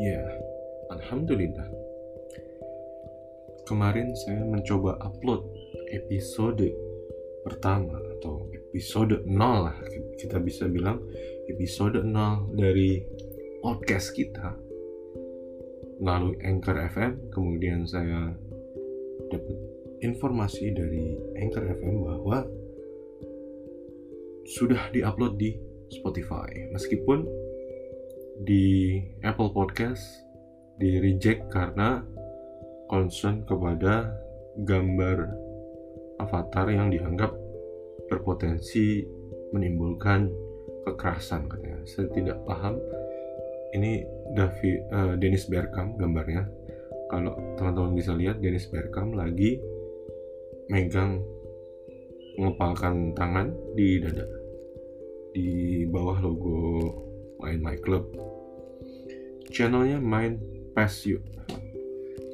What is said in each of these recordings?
Ya, alhamdulillah. Kemarin saya mencoba upload episode pertama atau episode 0 lah kita bisa bilang episode 0 dari podcast kita melalui Anchor FM kemudian saya dapat informasi dari Anchor FM bahwa sudah diupload di Spotify meskipun di Apple Podcast di reject karena concern kepada gambar avatar yang dianggap berpotensi menimbulkan kekerasan katanya. Saya tidak paham. Ini Davi, uh, Dennis Bergkamp gambarnya. Kalau teman-teman bisa lihat Dennis Bergkamp lagi megang mengepalkan tangan di dada di bawah logo Main My Club channelnya Main Pass You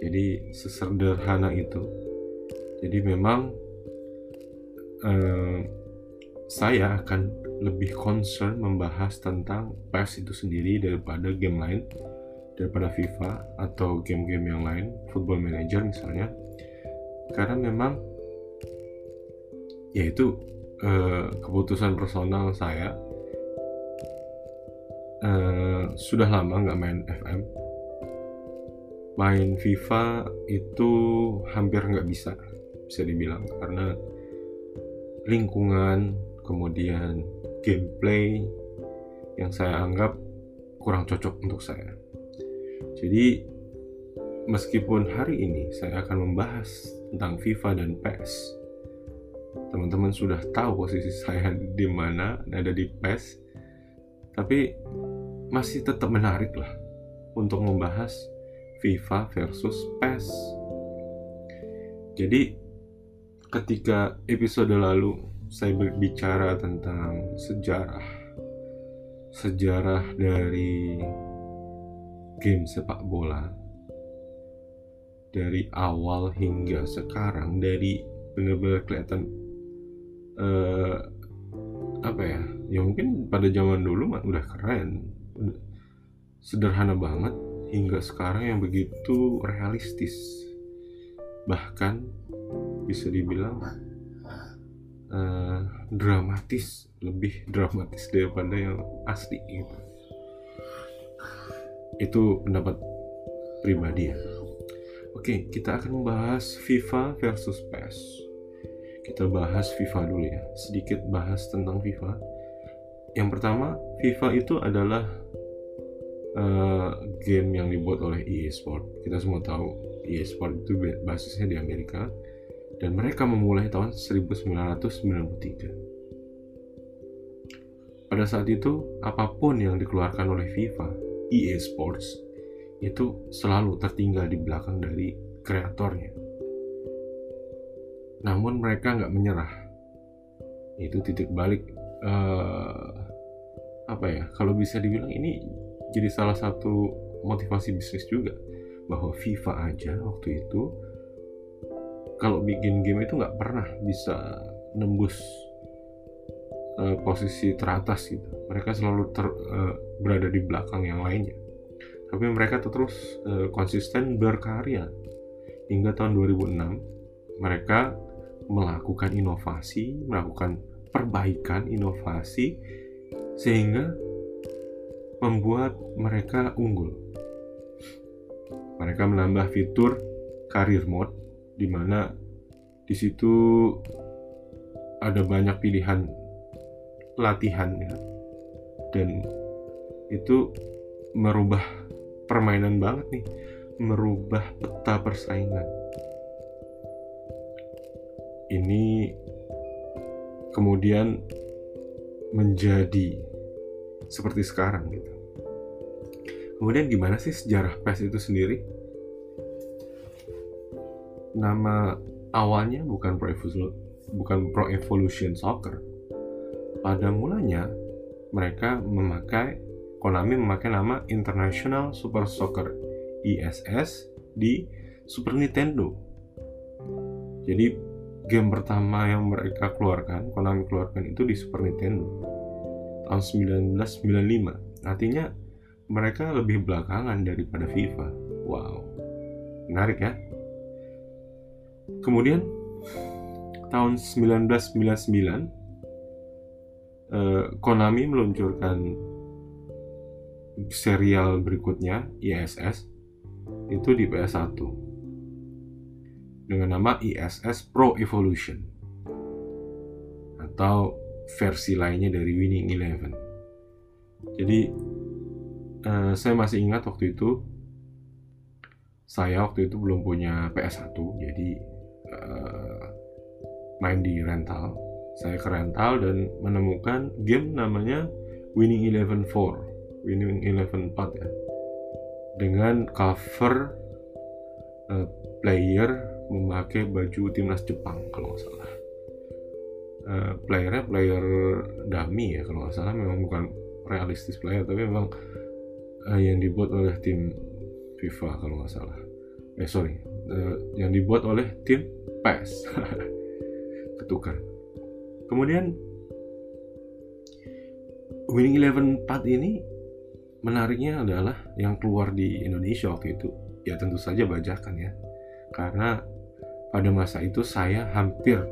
jadi sesederhana itu. Jadi memang eh, saya akan lebih concern membahas tentang PES itu sendiri daripada game lain daripada FIFA atau game-game yang lain Football Manager misalnya. Karena memang yaitu uh, keputusan personal saya uh, sudah lama nggak main FM main FIFA itu hampir nggak bisa bisa dibilang karena lingkungan kemudian gameplay yang saya anggap kurang cocok untuk saya. Jadi meskipun hari ini saya akan membahas tentang FIFA dan PES teman-teman sudah tahu posisi saya di mana ada di PES tapi masih tetap menarik lah untuk membahas FIFA versus PES. Jadi ketika episode lalu saya berbicara tentang sejarah sejarah dari game sepak bola dari awal hingga sekarang dari benar-benar kelihatan uh, apa ya? Ya mungkin pada zaman dulu mah udah keren. Udah sederhana banget hingga sekarang yang begitu realistis. Bahkan bisa dibilang uh, dramatis lebih dramatis daripada yang asli gitu. Itu pendapat pribadi ya. Oke kita akan membahas FIFA versus PES kita bahas FIFA dulu ya. Sedikit bahas tentang FIFA. Yang pertama FIFA itu adalah uh, game yang dibuat oleh EA Sport. Kita semua tahu EA Sport itu basisnya di Amerika. Dan mereka memulai tahun 1993 pada saat itu apa pun yang dikeluarkan oleh FIFA EA Sports itu selalu tertinggal di belakang dari kreatornya namun mereka nggak menyerah. Itu titik balik uh, apa ya kalau bisa dibilang ini jadi salah satu motivasi bisnis juga. Bahwa FIFA aja waktu itu kalau bikin game itu nggak pernah bisa nembus uh, posisi teratas gitu. Mereka selalu ter, uh, berada di belakang yang lainnya. Tapi mereka terus uh, konsisten berkarya. Hingga tahun 2006 mereka melakukan inovasi, melakukan perbaikan inovasi sehingga membuat mereka unggul. Mereka menambah fitur career mode di mana di situ ada banyak pilihan latihan ya. Dan itu merubah permainan banget nih, merubah peta persaingan ini kemudian menjadi seperti sekarang gitu. Kemudian gimana sih sejarah PES itu sendiri? Nama awalnya bukan Pro Evolution, bukan Pro Evolution Soccer. Pada mulanya mereka memakai Konami memakai nama International Super Soccer ISS di Super Nintendo. Jadi game pertama yang mereka keluarkan Konami keluarkan itu di Super Nintendo tahun 1995 artinya mereka lebih belakangan daripada FIFA. Wow. Menarik ya? Kemudian tahun 1999 eh, Konami meluncurkan serial berikutnya ISS itu di PS1 dengan nama ISS Pro Evolution atau versi lainnya dari Winning Eleven. Jadi uh, saya masih ingat waktu itu saya waktu itu belum punya PS1 jadi uh, main di rental. Saya ke rental dan menemukan game namanya Winning Eleven 4, Winning Eleven 4 ya. Dengan cover uh, player memakai baju timnas Jepang kalau nggak salah. Uh, playernya player dummy ya kalau nggak salah memang bukan realistis player tapi memang uh, yang dibuat oleh tim FIFA kalau nggak salah. Eh sorry, uh, yang dibuat oleh tim PES. Ketukar. Kemudian Winning Eleven 4 ini menariknya adalah yang keluar di Indonesia waktu itu ya tentu saja bajakan ya karena pada masa itu saya hampir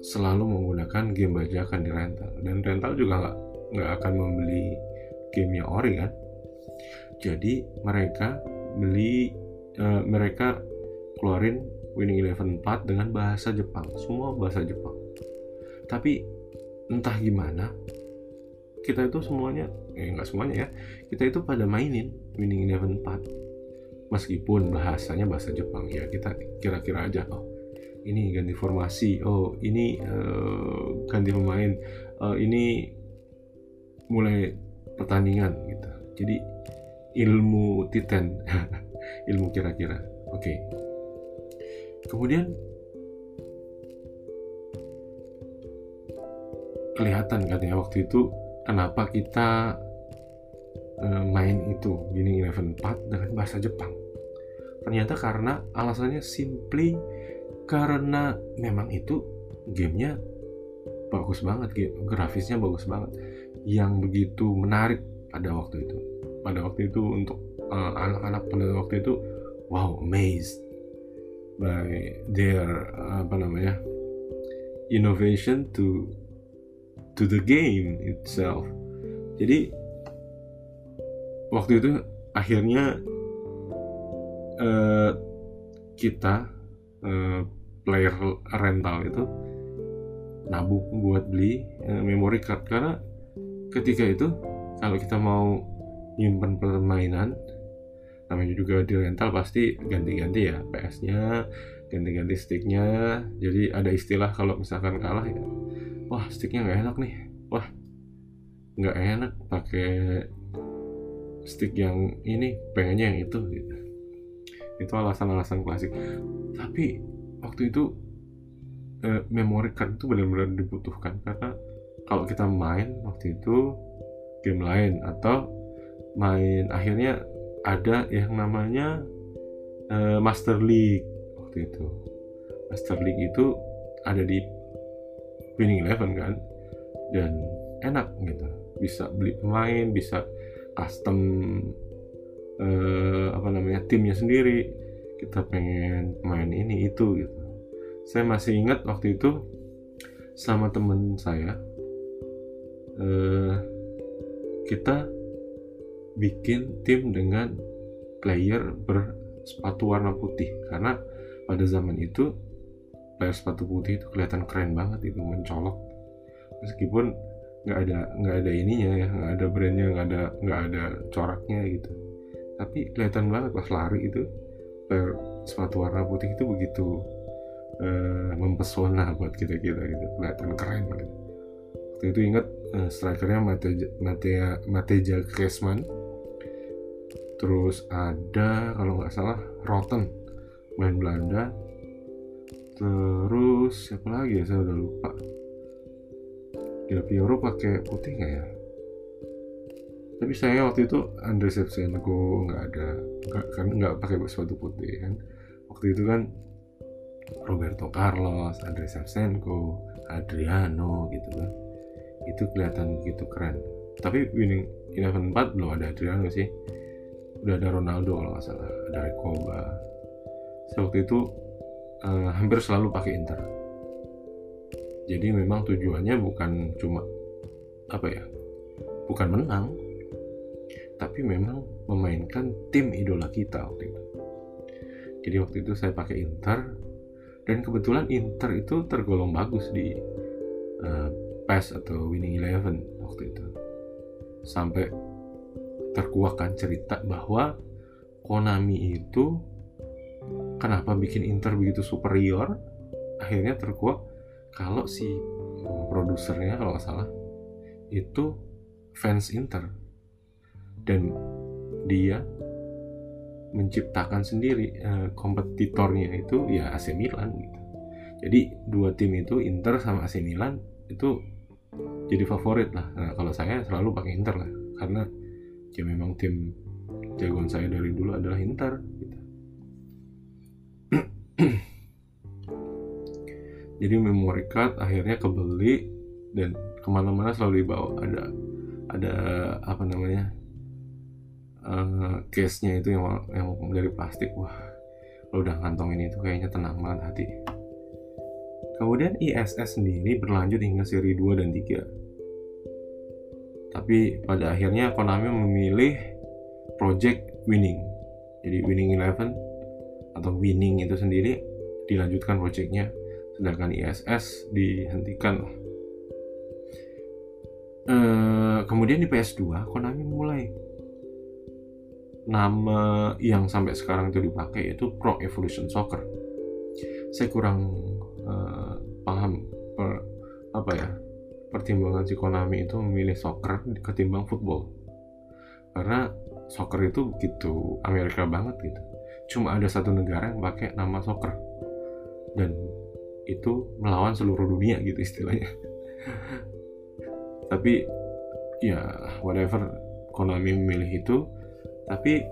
selalu menggunakan game bajakan di rental. Dan rental juga nggak nggak akan membeli gamenya ori kan? Jadi mereka beli uh, mereka keluarin Winning Eleven 4 dengan bahasa Jepang. Semua bahasa Jepang. Tapi entah gimana kita itu semuanya eh nggak semuanya ya kita itu pada mainin Winning Eleven 4 meskipun bahasanya bahasa Jepang ya kita kira-kira aja oh ini ganti formasi oh ini uh, ganti pemain uh, ini mulai pertandingan gitu jadi ilmu titan ilmu kira-kira oke okay. kemudian kelihatan kan ya waktu itu kenapa kita uh, main itu Winning Eleven 4 dengan bahasa Jepang. Ternyata karena alasannya simply karena memang itu gamenya bagus banget grafisnya bagus banget. Yang begitu menarik pada waktu itu. Pada waktu itu untuk eh, anak-anak pada waktu itu wow amazed by their uh, apa namanya innovation to to the game itself. Jadi waktu itu akhirnya uh, kita uh, player rental itu nabung buat beli uh, memory card. Karena ketika itu kalau kita mau nyimpan permainan namanya juga di rental pasti ganti-ganti ya PS-nya ganti-ganti sticknya. Jadi ada istilah kalau misalkan kalah ya wah sticknya nggak enak nih. Wah nggak enak pakai stick yang ini pengennya yang itu gitu. Itu alasan-alasan klasik. Tapi waktu itu eh, memory card itu benar-benar dibutuhkan. Karena kalau kita main waktu itu game lain atau main akhirnya ada yang namanya uh, Master League waktu itu. Master League itu ada di Winning Eleven kan dan enak gitu. Bisa beli pemain bisa custom uh, apa namanya timnya sendiri. Kita pengen main ini itu gitu. Saya masih ingat waktu itu sama temen saya uh, kita bikin tim dengan player bersepatu warna putih. Karena pada zaman itu player sepatu putih itu kelihatan keren banget itu mencolok. Meskipun nggak ada nggak ada ininya ya nggak ada brandnya nggak ada nggak ada coraknya gitu. Tapi kelihatan banget pas lari itu player sepatu warna putih itu begitu uh, mempesona buat kita kita gitu. Kelihatan keren gitu waktu itu ingat uh, strikernya Mateja Mateja Mateja Kresman terus ada kalau nggak salah Rotten main Belanda. Terus siapa lagi ya? Saya udah lupa Del Piero pakai putih nggak ya? Tapi saya waktu itu Andre Shevchenko nggak ada nggak kan nggak pakai sepatu putih kan? Waktu itu kan Roberto Carlos, Andrei Shevchenko, Adriano gitu kan. Itu kelihatan gitu keren. Tapi winning eleven 4 belum ada Adriano sih. Udah ada Ronaldo kalau nggak salah ada Recoba so, waktu itu uh, hampir selalu pakai Inter jadi memang tujuannya bukan cuma apa ya bukan menang tapi memang memainkan tim idola kita waktu itu. Jadi waktu itu saya pakai Inter dan kebetulan Inter itu tergolong bagus di uh, PES atau Winning Eleven waktu itu. Sampai terkuakkan cerita bahwa Konami itu kenapa bikin Inter begitu superior akhirnya terkuak kalau si produsernya kalau nggak salah itu fans Inter dan dia menciptakan sendiri uh, kompetitornya itu ya AC Milan gitu. Jadi dua tim itu Inter sama AC Milan itu jadi favorit lah. Nah, kalau saya selalu pakai Inter lah karena ya memang tim jagoan saya dari dulu adalah Inter gitu. jadi memory card akhirnya kebeli dan ke mana-mana selalu dibawa. Ada ada apa namanya uh, case-nya itu yang yang dari plastik. Wah kalau udah ngantongin itu kayaknya tenang banget hati. Kemudian ISS sendiri berlanjut hingga seri 2 dan 3 tapi pada akhirnya Konami memilih Project Winning. Jadi Winning Eleven atau Winning itu sendiri dilanjutkan projectnya sedangkan ISS dihentikan uh, kemudian di PS2 Konami mulai nama yang sampai sekarang itu dipakai itu Pro Evolution Soccer. Saya kurang uh, paham per, apa ya pertimbangan si Konami itu memilih soccer ketimbang football. Karena soccer itu gitu Amerika banget gitu. Cuma ada satu negara yang pakai nama soccer. Dan itu melawan seluruh dunia gitu istilahnya tapi ya whatever Konami memilih itu tapi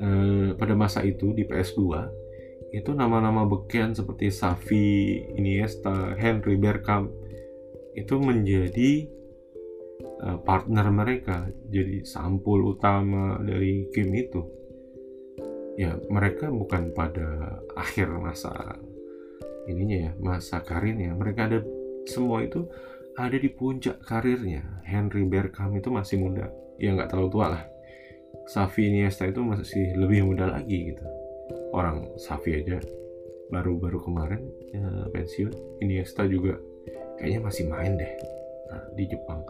eh, pada masa itu di PS2 itu nama-nama beken seperti Safi, Iniesta, Henry Bergkamp itu menjadi eh, partner mereka, jadi sampul utama dari game itu. Ya, mereka bukan pada akhir masa ininya ya, masa karirnya. Mereka ada semua itu ada di puncak karirnya. Henry Bergkamp itu masih muda, ya nggak terlalu tua lah. Safi Iniesta itu masih lebih muda lagi gitu. Orang Safi aja baru-baru kemarin ya, pensiun. Iniesta juga kayaknya masih main deh nah, di Jepang.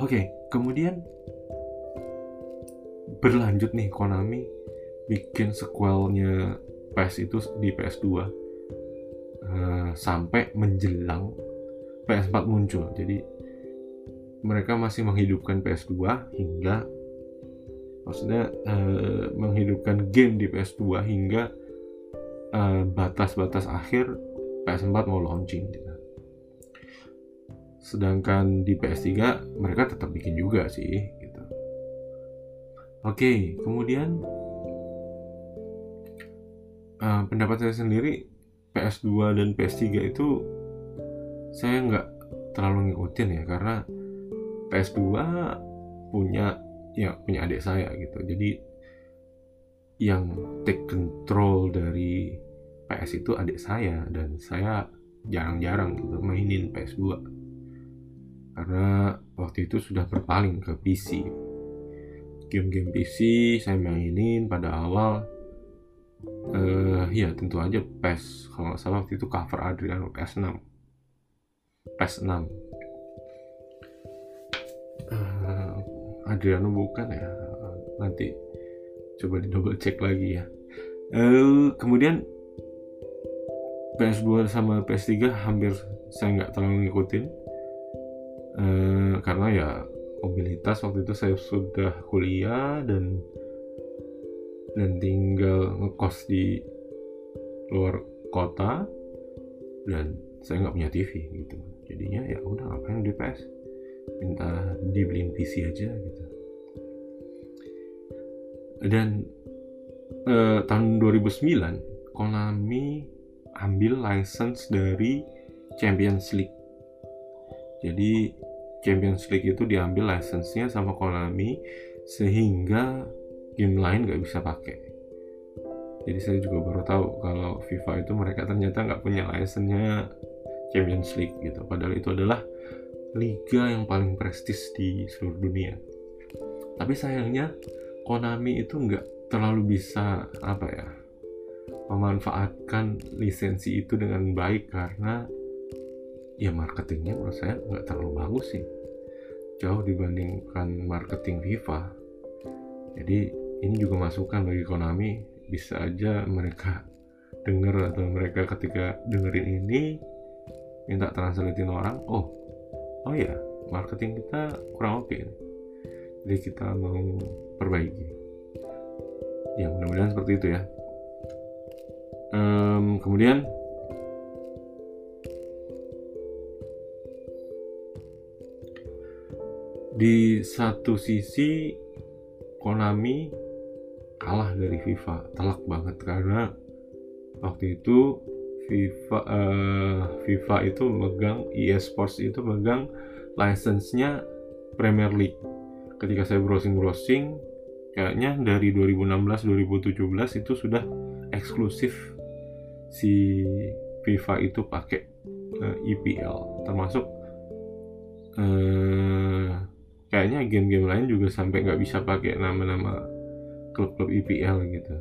Oke kemudian berlanjut nih Konami bikin sequelnya PS itu di PS2 eh, sampai menjelang PS4 muncul jadi mereka masih menghidupkan PS2 hingga maksudnya uh, menghidupkan game di PS2 hingga eh, batas-batas uh, akhir PS4 mau launching gitu. Sedangkan di PS3 mereka tetap bikin juga sih gitu. Oke, kemudian uh, pendapat saya sendiri PS2 dan PS3 itu saya nggak terlalu ngikutin ya karena PS2 punya ya punya adik saya gitu. Jadi yang take control dari PS itu adik saya dan saya jarang-jarang gitu mainin PS2 karena waktu itu sudah berpaling ke PC game-game PC saya mainin pada awal uh, ya tentu aja PES. Kalau nggak salah waktu itu cover Adriano PS6 PS6 Adriano bukan ya? Nanti coba di double check lagi ya. Uh, kemudian PS2 sama PS3 hampir saya nggak terlalu ngikutin. Uh, karena ya mobilitas waktu itu saya sudah kuliah dan dan tinggal ngekos di luar kota dan saya nggak punya TV gitu. Jadinya ya udah ngapain di PS minta dibeliin PC aja gitu. Dan eh, tahun 2009 Konami ambil license dari Champions League. Jadi Champions League itu diambil license-nya sama Konami sehingga game lain nggak bisa pakai. Jadi saya juga baru tahu kalau FIFA itu mereka ternyata nggak punya license-nya Champions League gitu. Padahal itu adalah liga yang paling prestis di seluruh dunia. Tapi sayangnya Konami itu nggak terlalu bisa apa ya memanfaatkan lisensi itu dengan baik karena ya marketingnya menurut saya nggak terlalu bagus sih jauh dibandingkan marketing FIFA jadi ini juga masukan bagi Konami bisa aja mereka denger atau mereka ketika dengerin ini minta translatein orang oh oh ya marketing kita kurang oke okay. jadi kita mau perbaiki ya mudah-mudahan seperti itu ya um, kemudian di satu sisi Konami kalah dari FIFA. Telak banget karena waktu itu FIFA uh, FIFA itu megang EA Sports itu megang license-nya Premier League. Ketika saya browsing browsing kayaknya dari 2016 2017 itu sudah eksklusif si FIFA itu pakai uh, eh, EPL termasuk uh, kayaknya game-game lain juga sampai nggak bisa pakai nama-nama klub-klub IPL gitu.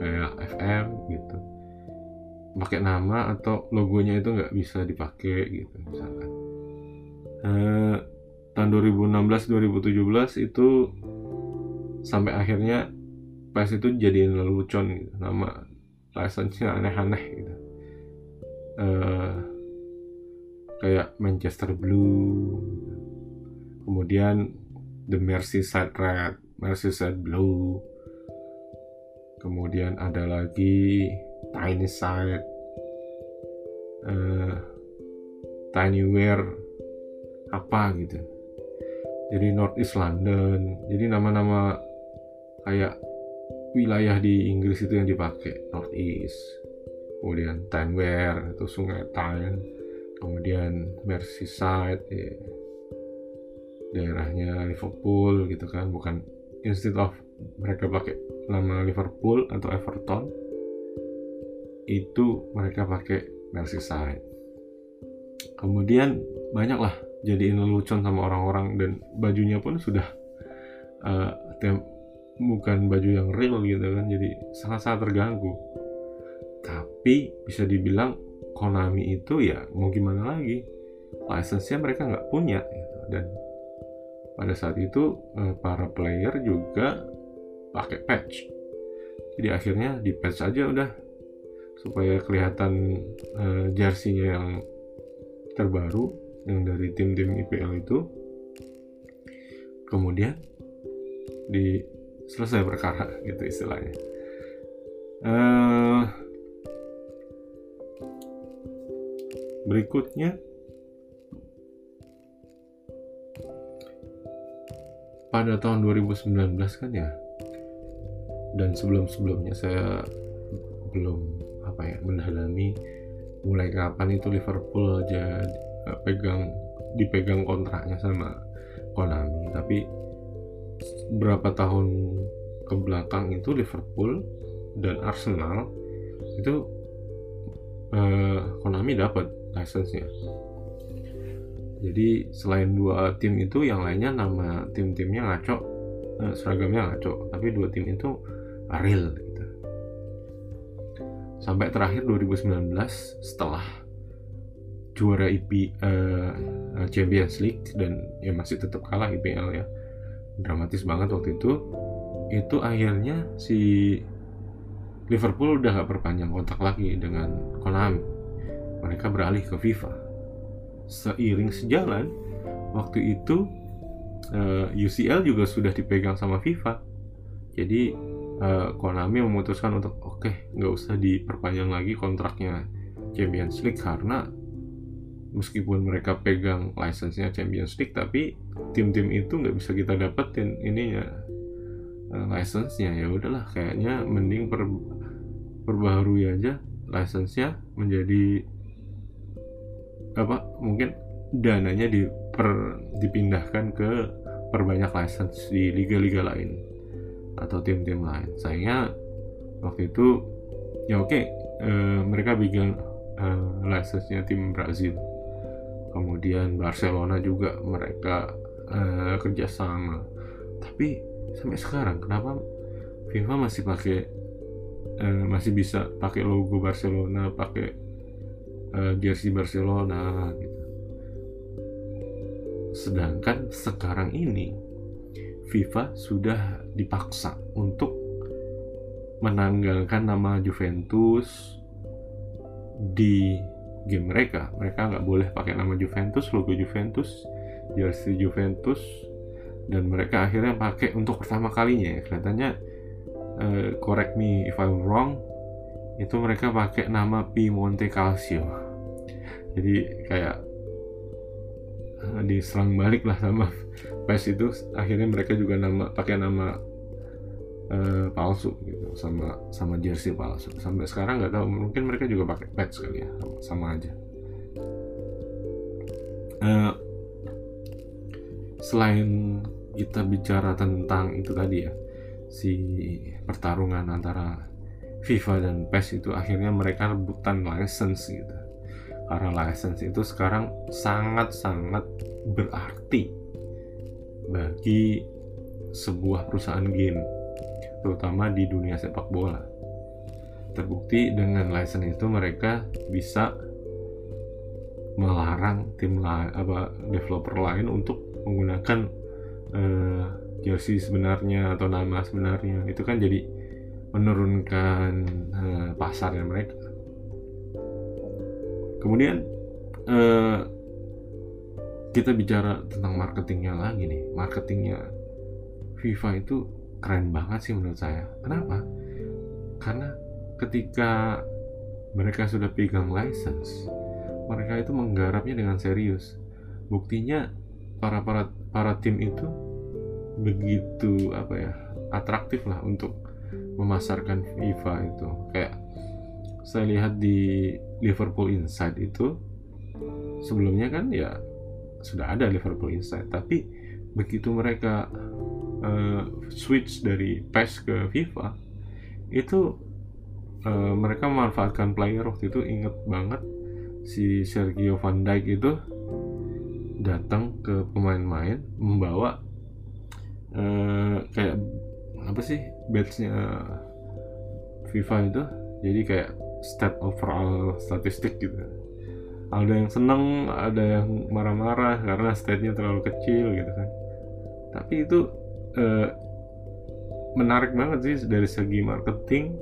Kayak FM gitu. Pakai nama atau logonya itu nggak bisa dipakai gitu misalkan. Eh, tahun 2016 2017 itu sampai akhirnya PS itu jadiin lelucon gitu. Nama license-nya aneh-aneh gitu. Eh, kayak Manchester Blue gitu. Kemudian The Merseyside Red, Merseyside Blue, kemudian ada lagi Tiny Side, uh, Tiny Wear, apa gitu. Jadi North East London, jadi nama-nama kayak wilayah di Inggris itu yang dipakai North East, kemudian Wear atau Sungai Tyne, kemudian Merseyside, ya daerahnya Liverpool gitu kan bukan instead of mereka pakai nama Liverpool atau Everton itu mereka pakai Merseyside kemudian banyaklah jadiin lelucon sama orang-orang dan bajunya pun sudah uh, tem bukan baju yang real gitu kan jadi sangat-sangat terganggu tapi bisa dibilang Konami itu ya mau gimana lagi license-nya mereka nggak punya gitu. dan pada saat itu eh, para player juga pakai patch. Jadi akhirnya di patch aja udah supaya kelihatan uh, yang terbaru yang dari tim-tim IPL itu. Kemudian di selesai perkara gitu istilahnya. Uh, berikutnya pada tahun 2019 kan ya? Dan sebelum-sebelumnya saya belum apa ya mendalami mulai kapan itu Liverpool aja eh, pegang dipegang kontraknya sama Konami. Tapi berapa tahun ke belakang itu Liverpool dan Arsenal itu eh, Konami dapat license-nya jadi selain dua tim itu yang lainnya nama tim-timnya ngaco eh, seragamnya ngaco tapi dua tim itu real gitu. Sampai terakhir 2019 setelah juara IP uh, eh, Champions League dan ya masih tetap kalah IPL ya dramatis banget waktu itu itu akhirnya si Liverpool udah gak perpanjang kontrak lagi dengan Konami. Mereka beralih ke FIFA seiring sejalan waktu itu eh, UCL juga sudah dipegang sama FIFA. Jadi uh, Konami memutuskan untuk oke okay, nggak usah diperpanjang lagi kontraknya Champions League karena meskipun mereka pegang license-nya Champions League tapi tim-tim itu nggak bisa kita dapetin ininya uh, license-nya. Ya udahlah kayaknya mending per perbaharui aja license-nya menjadi apa mungkin dananya diper, dipindahkan ke perbanyak license di liga-liga lain atau tim-tim lain. Sayangnya waktu itu ya oke okay, uh, mereka bikin uh, license-nya tim Brazil. Kemudian Barcelona juga mereka uh, kerjasama. Tapi sampai sekarang kenapa FIFA masih pakai uh, masih bisa pakai logo Barcelona, pakai uh, jersey Barcelona gitu. Sedangkan sekarang ini FIFA sudah dipaksa untuk menanggalkan nama Juventus di game mereka. Mereka nggak boleh pakai nama Juventus, logo Juventus, jersey Juventus, dan mereka akhirnya pakai untuk pertama kalinya ya. Kelihatannya, uh, correct me if I'm wrong, itu mereka pakai nama Piemonte Calcio. Jadi kayak uh, diserang balik lah sama PES itu. Akhirnya mereka juga nama pakai nama uh, palsu gitu sama sama jersey palsu sampai sekarang nggak tahu mungkin mereka juga pakai patch kali ya sama, sama aja uh, selain kita bicara tentang itu tadi ya si pertarungan antara FIFA dan PES itu akhirnya mereka rebutan license gitu karena license itu sekarang sangat-sangat berarti bagi sebuah perusahaan game terutama di dunia sepak bola. Terbukti dengan license itu mereka bisa melarang tim lain apa developer lain untuk menggunakan uh, jersey sebenarnya atau nama sebenarnya itu kan jadi menurunkan uh, pasarnya mereka kemudian uh, kita bicara tentang marketingnya lagi nih marketingnya FIFA itu keren banget sih menurut saya. Kenapa? Karena ketika mereka sudah pegang license, mereka itu menggarapnya dengan serius. Buktinya para para para tim itu begitu apa ya atraktif lah untuk memasarkan FIFA itu. Kayak saya lihat di Liverpool Inside itu sebelumnya kan ya sudah ada Liverpool Inside, tapi begitu mereka uh, switch dari PES ke FIFA itu uh, mereka memanfaatkan player waktu itu inget banget si Sergio Van Dijk itu datang ke pemain-pemain membawa uh, kayak apa sih badge-nya FIFA itu? Jadi kayak stat overall statistik gitu. Ada yang seneng ada yang marah-marah karena statnya terlalu kecil gitu kan. Tapi itu uh, menarik banget sih dari segi marketing.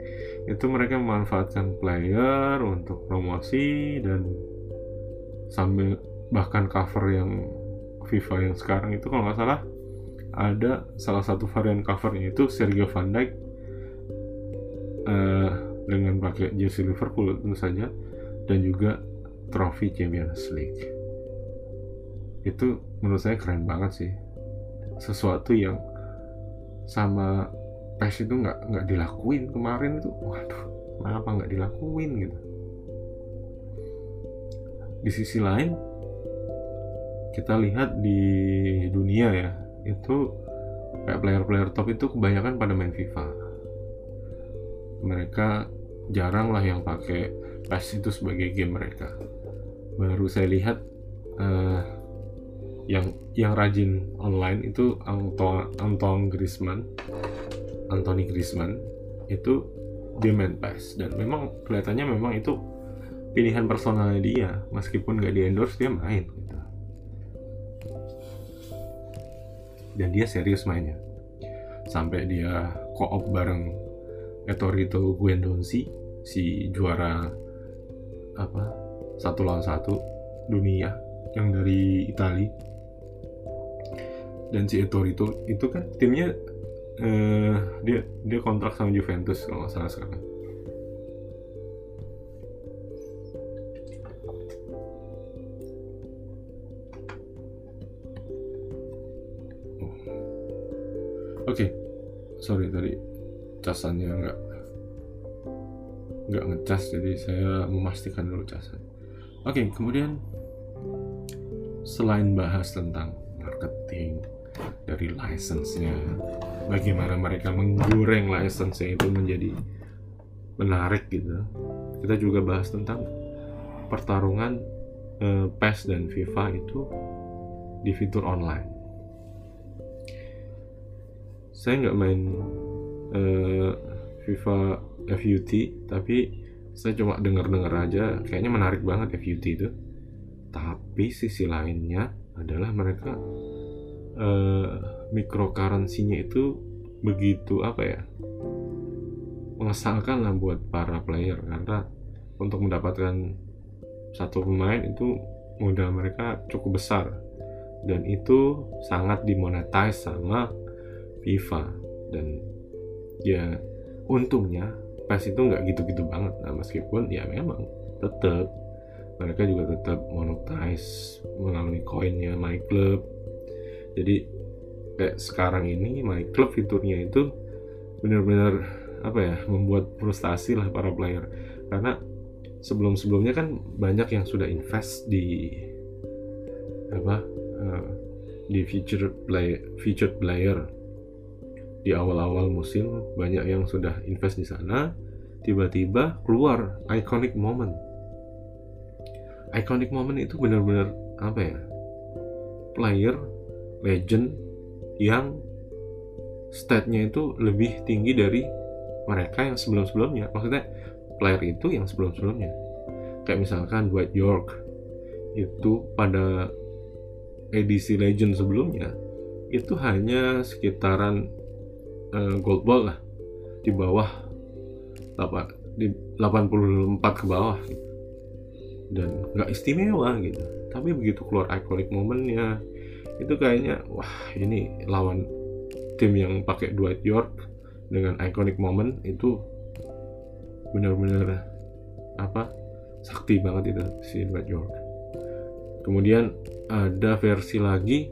Itu mereka memanfaatkan player untuk promosi dan sambil bahkan cover yang FIFA yang sekarang itu kalau nggak salah ada salah satu varian covernya itu Sergio Van Dijk uh, dengan pakai jersey Liverpool tentu saja dan juga trofi Champions League. Itu menurut saya keren banget sih. Sesuatu yang sama PES itu nggak nggak dilakuin kemarin itu. Waduh kenapa nggak dilakuin gitu? Di sisi lain kita lihat di dunia ya itu kayak player-player top itu kebanyakan pada main FIFA. Mereka jarang lah yang pakai PES itu sebagai game mereka. Baru saya lihat uh, yang yang rajin online itu Anton Anton Griezmann Anthony Griezmann itu dia main PES dan memang kelihatannya memang itu pilihan personalnya dia. Meskipun gak di endorse dia main. gitu. Dan dia serius mainnya. Sampai dia co-op bareng Etorito Guendouzi si juara apa satu lawan satu dunia yang dari Italia dan si Ettore itu kan timnya uh, dia dia kontrak sama Juventus kalau salah sekarang Oke, okay. sorry tadi casannya nggak nggak ngecas jadi saya memastikan dulu casan oke kemudian selain bahas tentang marketing dari license-nya bagaimana mereka menggoreng license-nya itu menjadi menarik gitu kita juga bahas tentang pertarungan eh, PES dan FIFA itu di fitur online saya nggak main eh, FIFA FUT tapi saya cuma dengar-dengar aja. Kayaknya menarik banget FUT itu. Tapi sisi lainnya adalah mereka uh, microcurrency-nya itu begitu apa ya mengesalkan lah buat para player. Karena untuk mendapatkan satu pemain itu modal mereka cukup besar. Dan itu sangat dimonetize sama FIFA dan ya untungnya PES itu nggak gitu-gitu banget. Nah meskipun ya memang tetap mereka juga tetap monetize melalui koinnya My Club. Jadi kayak sekarang ini My Club fiturnya itu benar-benar apa ya membuat frustasi lah para player. Karena sebelum-sebelumnya kan banyak yang sudah invest di apa uh, di feature play featured player di awal-awal musim banyak yang sudah invest di sana tiba-tiba keluar iconic moment. Iconic moment itu benar-benar apa ya? Player legend yang statnya itu lebih tinggi dari mereka yang sebelum-sebelumnya. Maksudnya player itu yang sebelum-sebelumnya. Kayak misalkan Dwight York itu pada edisi legend sebelumnya itu hanya sekitaran uh, gold ball lah. Di bawah 8 di 84 ke bawah. Dan nggak istimewa gitu. Tapi begitu keluar iconic momennya itu kayaknya wah ini lawan tim yang pakai Dwight York dengan iconic moment itu benar-benar apa sakti banget itu si Dwight York. Kemudian ada versi lagi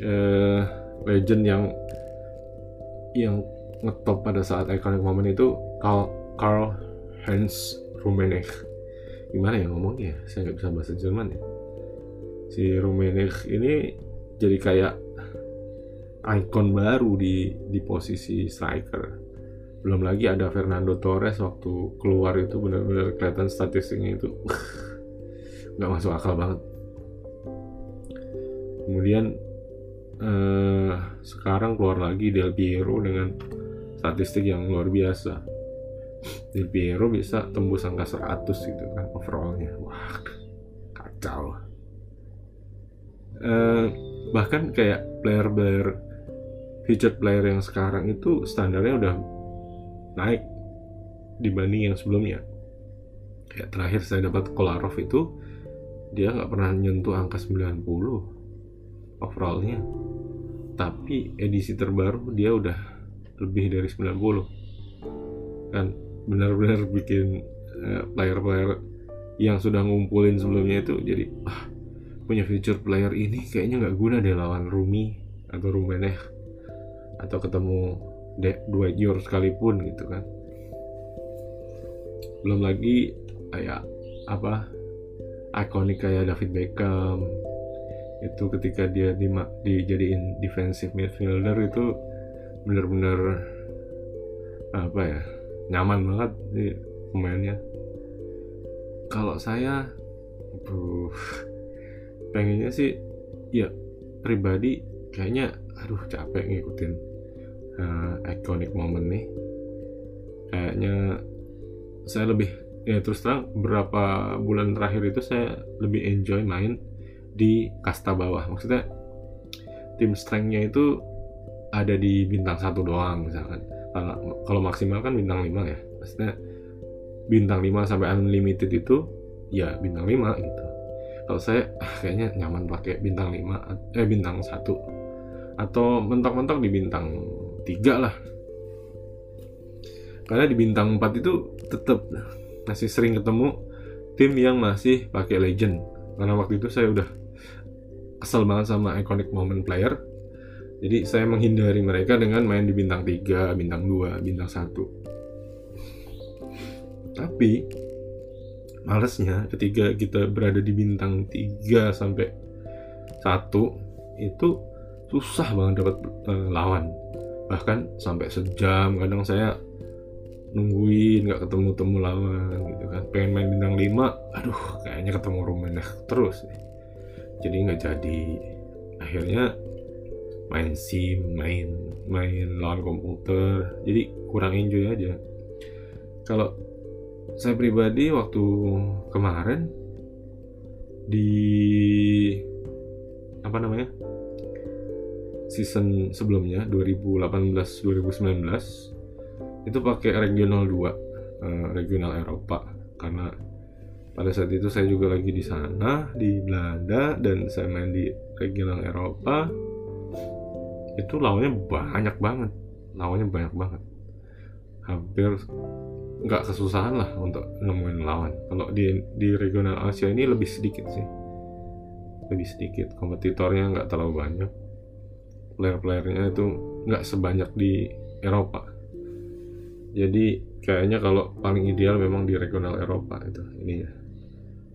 eh, legend yang yang ngetop pada saat iconic moment itu Karl, Karl Heinz Rummenigge. Gimana ya ngomongnya? Saya nggak bisa bahasa Jerman ya. Si Rummenigge ini jadi kayak ikon baru di di posisi striker. Belum lagi ada Fernando Torres waktu keluar itu benar-benar kelihatan statistiknya itu nggak masuk akal banget. Kemudian eh, sekarang keluar lagi Del Piero dengan statistik yang luar biasa. Del Piero bisa tembus angka 100 gitu kan overallnya. Wah kacau. Eh, bahkan kayak player-player featured player yang sekarang itu standarnya udah naik dibanding yang sebelumnya. Kayak terakhir saya dapat Kolarov itu dia nggak pernah nyentuh angka 90 overallnya. Tapi edisi terbaru dia udah lebih dari 90 kan benar-benar bikin player player-player yang sudah ngumpulin sebelumnya itu jadi ah punya future player ini kayaknya nggak guna deh lawan Rumi atau Rumeneh atau ketemu De dua Dior sekalipun gitu kan. Belum lagi kayak apa ikonik kayak David Beckham itu ketika dia di, dijadiin defensive midfielder itu benar-benar apa ya nyaman banget di pemainnya. Kalau saya aduh pengennya sih ya pribadi kayaknya aduh capek ngikutin uh, iconic moment nih. Kayaknya saya lebih ya terus terang beberapa bulan terakhir itu saya lebih enjoy main di kasta bawah. Maksudnya tim strengthnya itu ada di bintang satu doang misalkan. Kalau maksimal kan bintang 5 ya. Maksudnya bintang 5 sampai unlimited itu ya bintang 5 gitu. Kalau saya ah, kayaknya nyaman pakai bintang 5 eh bintang 1 atau mentok-mentok di bintang 3 lah. Karena di bintang 4 itu tetap masih sering ketemu tim yang masih pakai legend. Karena waktu itu saya udah kesel banget sama iconic moment player. Jadi saya menghindari mereka dengan main di bintang 3, bintang 2, bintang 1 tapi malesnya ketika kita berada di bintang 3 sampai 1 itu susah banget dapat uh, lawan. Bahkan sampai sejam kadang saya nungguin nggak ketemu temu lawan gitu kan. Pengen main bintang 5 aduh kayaknya ketemu Rumenah terus jadi nggak jadi. Akhirnya main sim main main lawan komputer. Jadi kurang enjoy aja. Kalau saya pribadi waktu kemarin di apa namanya season sebelumnya 2018-2019 itu pakai regional 2 uh, eh, regional Eropa. Karena pada saat itu saya juga lagi di sana di Belanda dan saya main di regional Eropa. Itu lawannya banyak banget lawannya banyak banget. Hampir nggak kesusahan lah untuk nemuin lawan. Kalau di di regional Asia ini lebih sedikit sih. Lebih sedikit kompetitornya nggak terlalu banyak. Player-playernya itu nggak sebanyak di Eropa. Jadi kayaknya kalau paling ideal memang di regional Eropa itu ini ya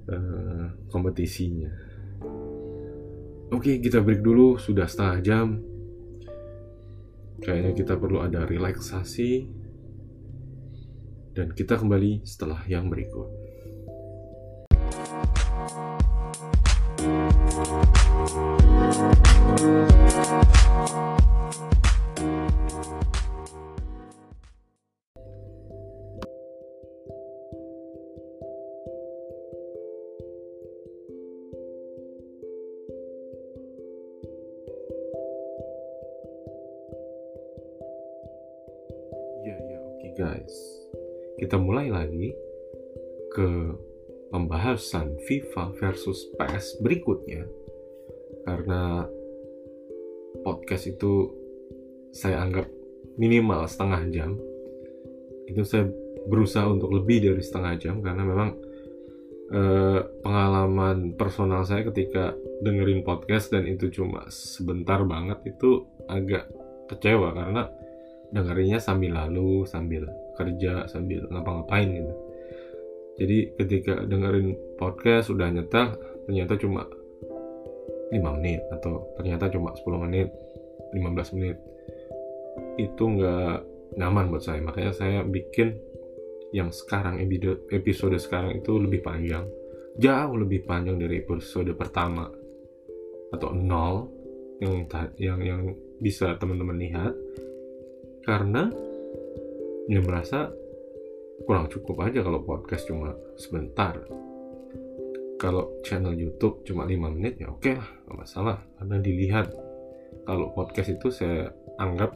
uh, kompetisinya. Oke kita break dulu. Sudah setengah jam. Kayaknya kita perlu ada relaksasi. Dan kita kembali setelah yang berikut. Ya, pembahasan FIFA versus PES berikutnya. Karena podcast itu saya anggap minimal setengah jam. Itu saya berusaha untuk lebih dari setengah jam karena memang eh, pengalaman personal saya ketika dengerin podcast dan itu cuma sebentar banget itu agak kecewa karena dengerinnya sambil lalu sambil kerja sambil ngapa-ngapain gitu jadi ketika dengerin podcast udah nyetel ternyata cuma 5 menit atau ternyata cuma 10 menit 15 menit. Itu nggak nyaman buat saya. Makanya saya bikin yang sekarang episode sekarang itu lebih panjang. Jauh lebih panjang dari episode pertama atau nol yang yang yang bisa teman-teman lihat. Karena ya merasa kurang cukup aja kalau podcast cuma sebentar. Kalau channel YouTube cuma 5 menit ya oke lah nggak masalah. Karena dilihat kalau podcast itu saya anggap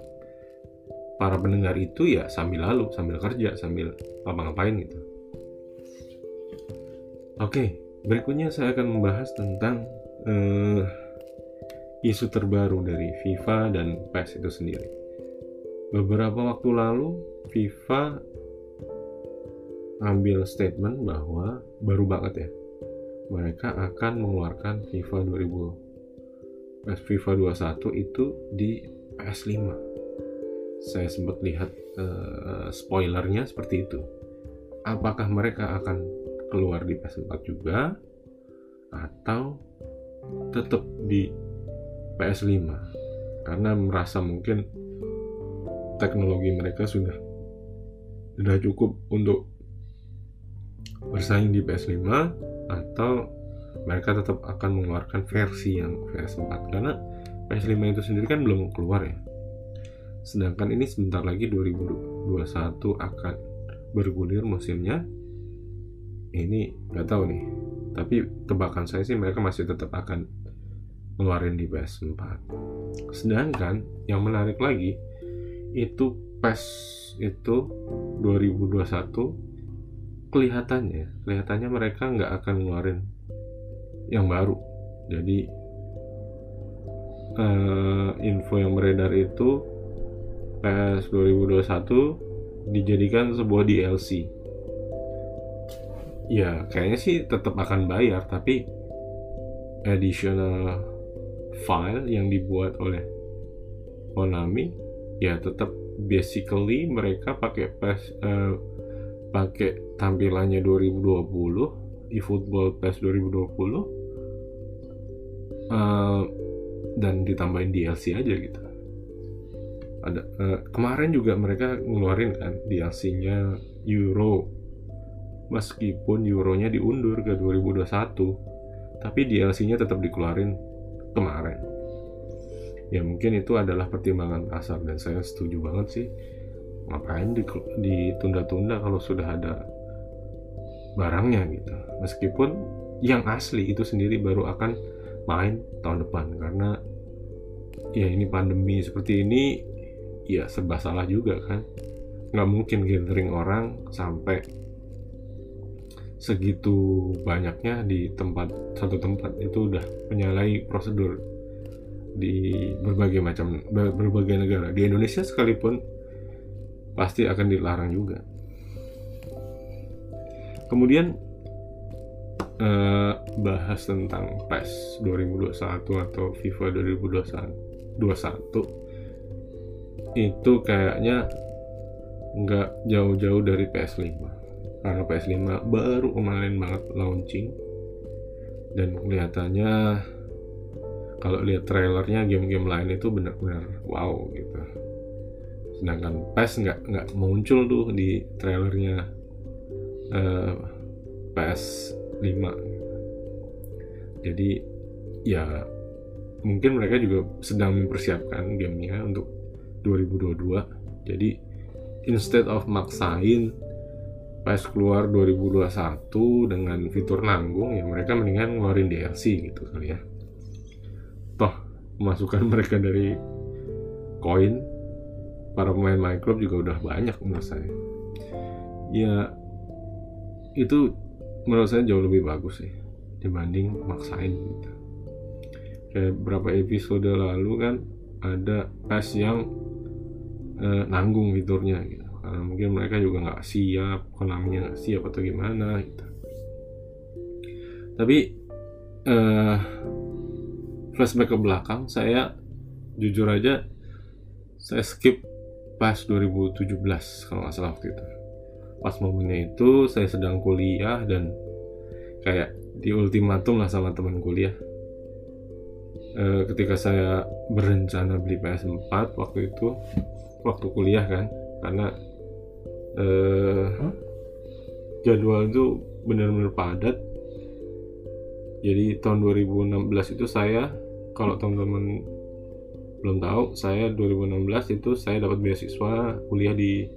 para pendengar itu ya sambil lalu sambil kerja sambil apa ngapain gitu. Oke berikutnya saya akan membahas tentang uh, isu terbaru dari FIFA dan PES itu sendiri. Beberapa waktu lalu FIFA ambil statement bahwa baru banget ya mereka akan mengeluarkan FIFA 2000 eh, FIFA 21 itu di PS5 saya sempat lihat uh, spoilernya seperti itu. Apakah mereka akan keluar di PS4 juga atau tetap di PS5 karena merasa mungkin teknologi mereka sudah sudah cukup untuk bersaing di PS5 atau mereka tetap akan mengeluarkan versi yang PS4 karena PS5 itu sendiri kan belum keluar ya. Sedangkan ini sebentar lagi 2021 akan bergulir musimnya. Ini nggak tahu nih. Tapi tebakan saya sih mereka masih tetap akan ngeluarin di PS4 sedangkan yang menarik lagi itu PES itu 2021 kelihatannya kelihatannya mereka nggak akan ngeluarin yang baru. Jadi uh, info yang beredar itu PES 2021 dijadikan sebuah DLC ya kayaknya sih tetap akan bayar tapi additional file yang dibuat oleh Konami ya tetap basically mereka pakai PS uh, pakai tampilannya 2020 eFootball PES 2020 uh, dan ditambahin DLC aja gitu. Ada uh, kemarin juga mereka ngeluarin kan DLC-nya Euro. Meskipun Euronya diundur ke 2021 tapi DLC-nya tetap dikeluarin kemarin. Ya mungkin itu adalah pertimbangan pasar dan saya setuju banget sih ngapain ditunda-tunda kalau sudah ada barangnya gitu. Meskipun yang asli itu sendiri baru akan main tahun depan karena ya ini pandemi seperti ini ya serba salah juga kan. Nggak mungkin gathering orang sampai segitu banyaknya di tempat satu tempat itu udah menyalahi prosedur di berbagai macam berbagai negara. Di Indonesia sekalipun pasti akan dilarang juga. Kemudian uh, bahas tentang PES 2021 atau FIFA 2021 itu kayaknya nggak jauh-jauh dari PS5 karena PS5 baru kemarin banget launching dan kelihatannya kalau lihat trailernya game-game lain itu benar-benar wow sedangkan PES nggak nggak muncul tuh di trailernya uh, PS 5 jadi ya mungkin mereka juga sedang mempersiapkan gamenya untuk 2022 jadi instead of maksain pas keluar 2021 dengan fitur nanggung ya mereka mendingan ngeluarin DLC gitu kali ya. Toh masukan mereka dari koin para pemain Minecraft juga udah banyak menurut saya. Ya itu menurut saya jauh lebih bagus sih dibanding maksain gitu. kayak beberapa episode lalu kan ada pas yang eh, nanggung fiturnya gitu. Karena mungkin mereka juga nggak siap konaminya nggak siap atau gimana gitu. Tapi eh, flashback ke belakang saya jujur aja saya skip pas 2017 kalau nggak salah waktu itu. Pas momennya itu saya sedang kuliah dan kayak di ultimatum lah sama teman kuliah. E, ketika saya berencana beli PS4 waktu itu waktu kuliah kan karena e, jadwal itu benar-benar padat. Jadi tahun 2016 itu saya kalau teman-teman belum tahu saya 2016 itu saya dapat beasiswa kuliah di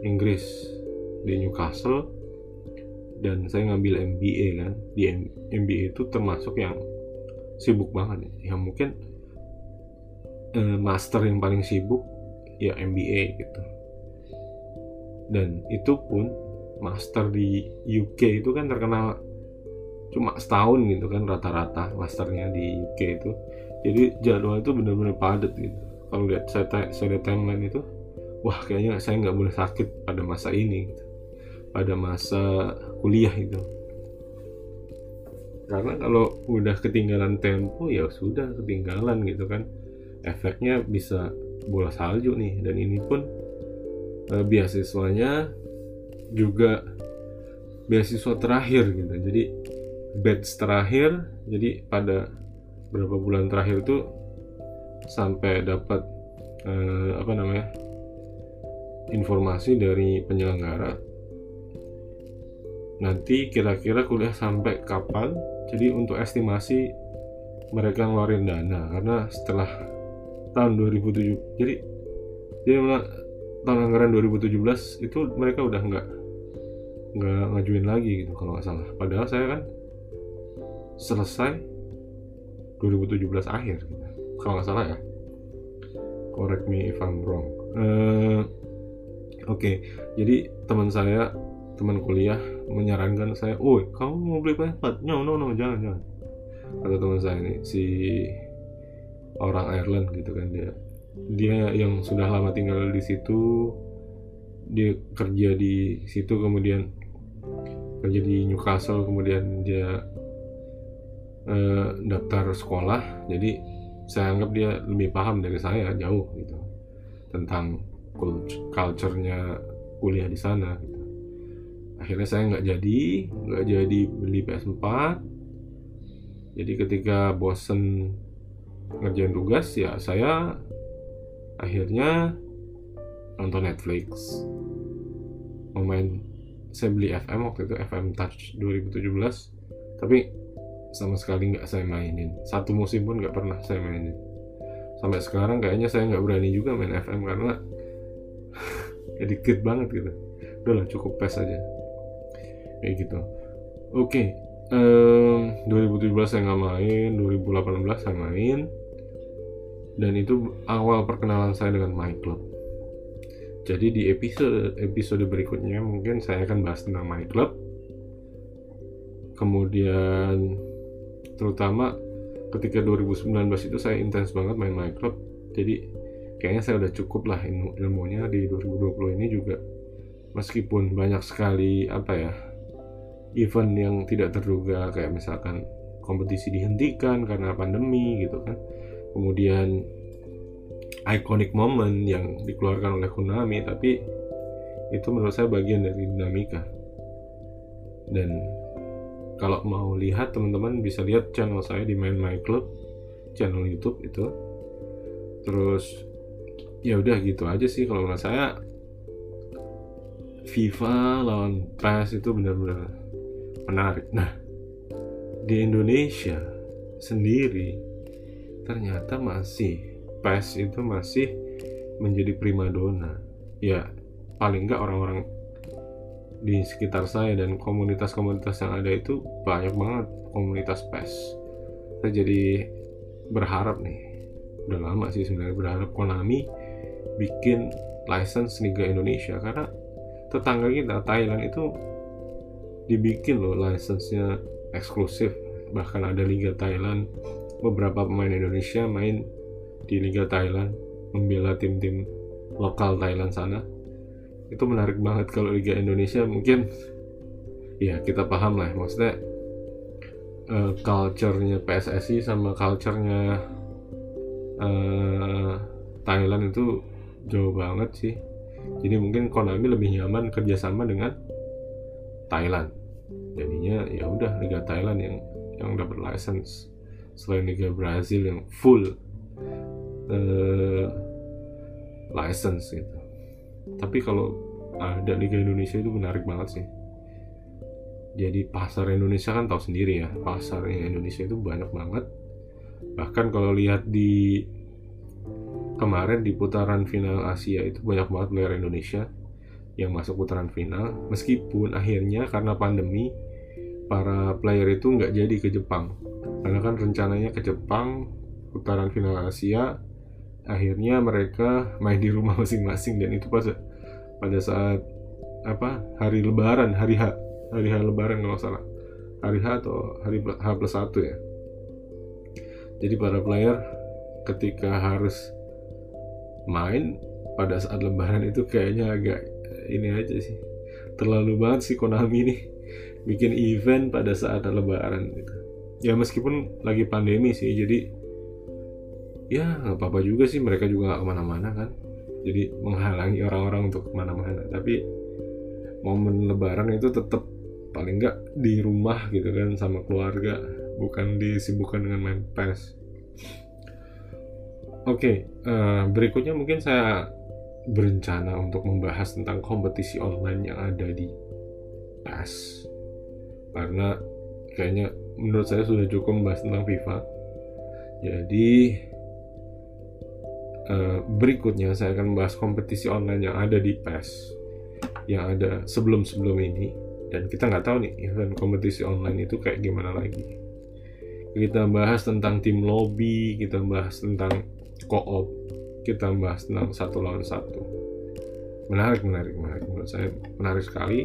Inggris di Newcastle. Dan saya ngambil MBA kan. Di MBA itu termasuk yang sibuk banget ya yang mungkin eh, master yang paling sibuk ya MBA gitu. Dan itu pun master di UK itu kan terkenal cuma setahun gitu kan rata-rata masternya di UK itu jadi jadwal itu benar-benar padat gitu. Kalau lihat saya, saya lihat timeline itu wah kayaknya saya nggak boleh sakit pada masa ini gitu. Pada masa kuliah itu karena kalau udah ketinggalan tempo ya sudah ketinggalan gitu kan. Efeknya bisa bola salju nih. Dan ini pun eh, beasiswanya juga beasiswa terakhir gitu. Jadi batch terakhir jadi pada beberapa bulan terakhir itu sampai dapat eh, apa namanya informasi dari penyelenggara. Nanti kira-kira kuliah sampai kapan? Jadi untuk estimasi mereka ngeluarin dana karena setelah tahun 2007 jadi jadi tahun anggaran 2017 itu mereka udah nggak nggak ngajuin lagi gitu kalau nggak salah. Padahal saya kan selesai 2017 akhir kalau nggak salah ya correct me if I'm wrong uh, oke okay. jadi teman saya teman kuliah menyarankan saya, oh kamu mau beli PS4? No, no, no, jangan, jangan. Kata teman saya ini, si orang Ireland gitu kan dia, dia yang sudah lama tinggal di situ, dia kerja di situ kemudian kerja di Newcastle kemudian dia eh, daftar sekolah, jadi saya anggap dia lebih paham dari saya jauh gitu tentang culture-nya kuliah di sana. Gitu. Akhirnya saya nggak jadi nggak jadi beli PS4 jadi ketika bosen ngerjain tugas ya saya akhirnya nonton Netflix. Mau main saya beli FM waktu itu FM Touch 2017 tapi sama sekali nggak saya mainin. Satu musim pun nggak pernah saya mainin. Sampai sekarang kayaknya saya nggak berani juga main FM karena dikit banget gitu. Udahlah cukup PES aja. Kayak gitu. Oke okay. um, 2017 saya nggak main 2018 saya main. Dan itu awal perkenalan saya dengan My Club. Jadi di episode episode berikutnya mungkin saya akan bahas tentang My Club. Kemudian terutama ketika 2019 itu saya intens banget main Club jadi kayaknya saya udah cukup lah ilmu ilmunya di 2020 ini juga. Meskipun banyak sekali apa ya event yang tidak terduga kayak misalkan kompetisi dihentikan karena pandemi gitu kan. Kemudian iconic moment yang dikeluarkan oleh Konami tapi itu menurut saya bagian dari dinamika. Dan kalau mau lihat teman-teman bisa lihat channel saya di Main My Club channel YouTube itu terus ya udah gitu aja sih kalau menurut saya FIFA lawan PES itu benar-benar menarik. Nah, di Indonesia sendiri ternyata masih PES itu masih menjadi primadona. Ya, paling nggak orang-orang di sekitar saya dan komunitas-komunitas yang ada itu banyak banget komunitas PES. Saya jadi berharap nih, udah lama sih sebenarnya berharap Konami bikin license Liga Indonesia. Karena tetangga kita Thailand itu dibikin loh license-nya eksklusif. Bahkan ada Liga Thailand. Beberapa pemain Indonesia main di Liga Thailand membela tim-tim lokal Thailand sana itu menarik banget kalau Liga Indonesia mungkin ya kita paham lah. Maksudnya uh, culture-nya PSSI sama culture-nya uh, Thailand itu jauh banget sih. Jadi mungkin Konami lebih nyaman kerjasama dengan Thailand. Jadinya ya udah Liga Thailand yang yang dapat license. Selain Liga Brazil yang full uh, license gitu tapi kalau ada Liga Indonesia itu menarik banget sih. Jadi pasar Indonesia kan tahu sendiri ya pasarnya Indonesia itu banyak banget. Bahkan kalau lihat di kemarin di putaran final Asia itu banyak banget player Indonesia yang masuk putaran final. Meskipun akhirnya karena pandemi para player itu nggak jadi ke Jepang. Karena kan rencananya ke Jepang putaran final Asia akhirnya mereka main di rumah masing-masing dan itu pas pada saat apa hari Lebaran hari H hari H Lebaran kalau salah. Hari H atau hari H plus satu ya. Jadi para player ketika harus main pada saat lebaran itu kayaknya agak ini aja sih. Terlalu banget sih Konami nih bikin event pada saat lebaran gitu. Ya meskipun lagi pandemi sih jadi ya nggak apa-apa juga sih mereka juga nggak ke mana-mana kan jadi menghalangi orang-orang untuk ke mana-mana tapi momen lebaran itu tetap paling nggak di rumah gitu kan sama keluarga bukan disibukkan dengan main PES Oke, okay, uh, eh, berikutnya mungkin saya berencana untuk membahas tentang kompetisi online yang ada di PAS. Karena kayaknya menurut saya sudah cukup membahas tentang FIFA. Jadi uh, berikutnya saya akan membahas kompetisi online yang ada di PAS yang ada sebelum-sebelum ini dan kita nggak tahu nih event kompetisi online itu kayak gimana lagi. Kita bahas tentang tim lobby, kita bahas tentang co-op kita bahas tentang satu lawan satu menarik menarik menarik menurut saya menarik sekali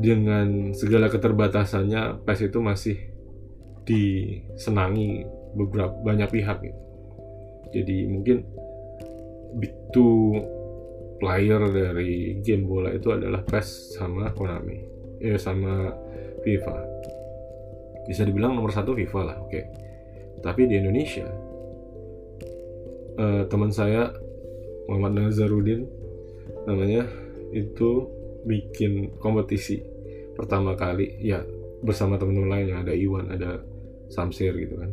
dengan segala keterbatasannya PES itu masih disenangi beberapa banyak pihak gitu. Jadi mungkin big two player dari game bola itu adalah PES sama Konami. Ya sama FIFA. Bisa dibilang nomor satu FIFA lah oke. Okay. tapi di Indonesia uh, teman saya Muhammad Nazarudin namanya itu bikin kompetisi pertama kali ya bersama temen-temen lain ada Iwan ada Samsir gitu kan.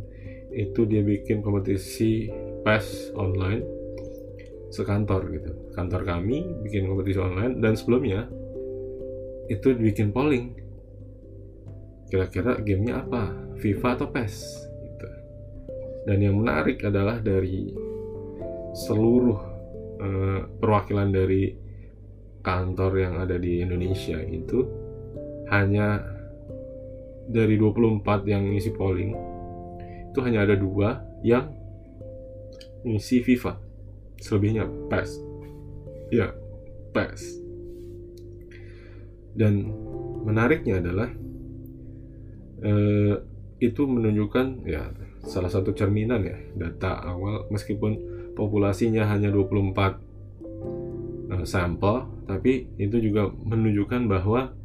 Itu dia bikin kompetisi PES online sekantor gitu. Kantor kami bikin kompetisi online dan sebelumnya itu bikin polling. Kira-kira gamenya apa? FIFA atau PES? Gitu. dan yang menarik adalah dari seluruh uh, perwakilan dari kantor yang ada di Indonesia itu hanya dari 24 yang ngisi polling itu hanya ada dua yang ngisi FIFA. Selebihnya PES. Ya PES. Dan menariknya adalah eh, itu menunjukkan ya salah satu cerminan ya data awal meskipun populasinya hanya 24 eh, sampel tapi itu juga menunjukkan bahwa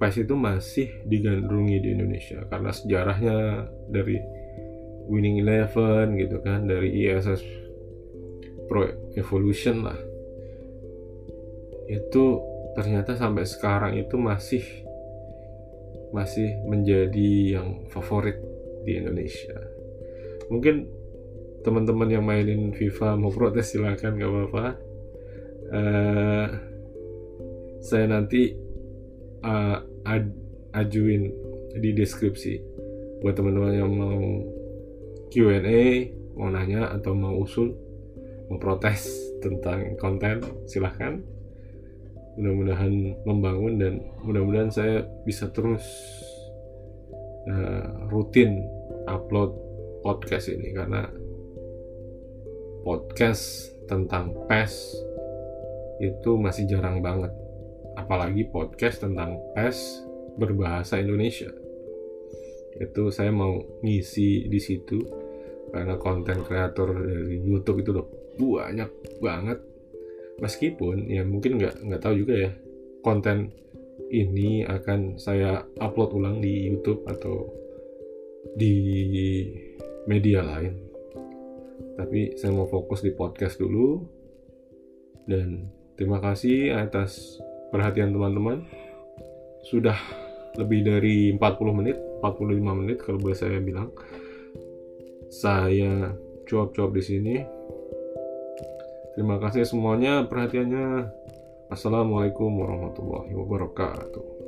PES itu masih digandrungi di Indonesia. Karena sejarahnya dari Winning Eleven gitu kan dari ISS Pro Evolution lah. Itu ternyata sampai sekarang itu masih masih menjadi yang favorit di Indonesia. Mungkin teman-teman yang mainin FIFA mau protes silakan gak apa-apa. Uh, saya nanti uh, ad, ajuin di deskripsi buat teman-teman yang mau Q&A mau nanya atau mau usul mau protes tentang konten silahkan. Mudah-mudahan membangun dan mudah-mudahan saya bisa terus uh, rutin upload podcast ini karena podcast tentang PES itu masih jarang banget. Apalagi podcast tentang PES berbahasa Indonesia. Itu saya mau ngisi di situ karena konten kreator dari YouTube itu udah banyak banget. Meskipun ya mungkin nggak nggak tahu juga ya konten ini akan saya upload ulang di YouTube atau di media lain. Tapi saya mau fokus di podcast dulu. Dan terima kasih atas perhatian teman-teman. Sudah lebih dari 40 menit 45 menit kalau boleh saya bilang saya cuap-cuap di sini. Terima kasih semuanya perhatiannya. Assalamualaikum warahmatullahi wabarakatuh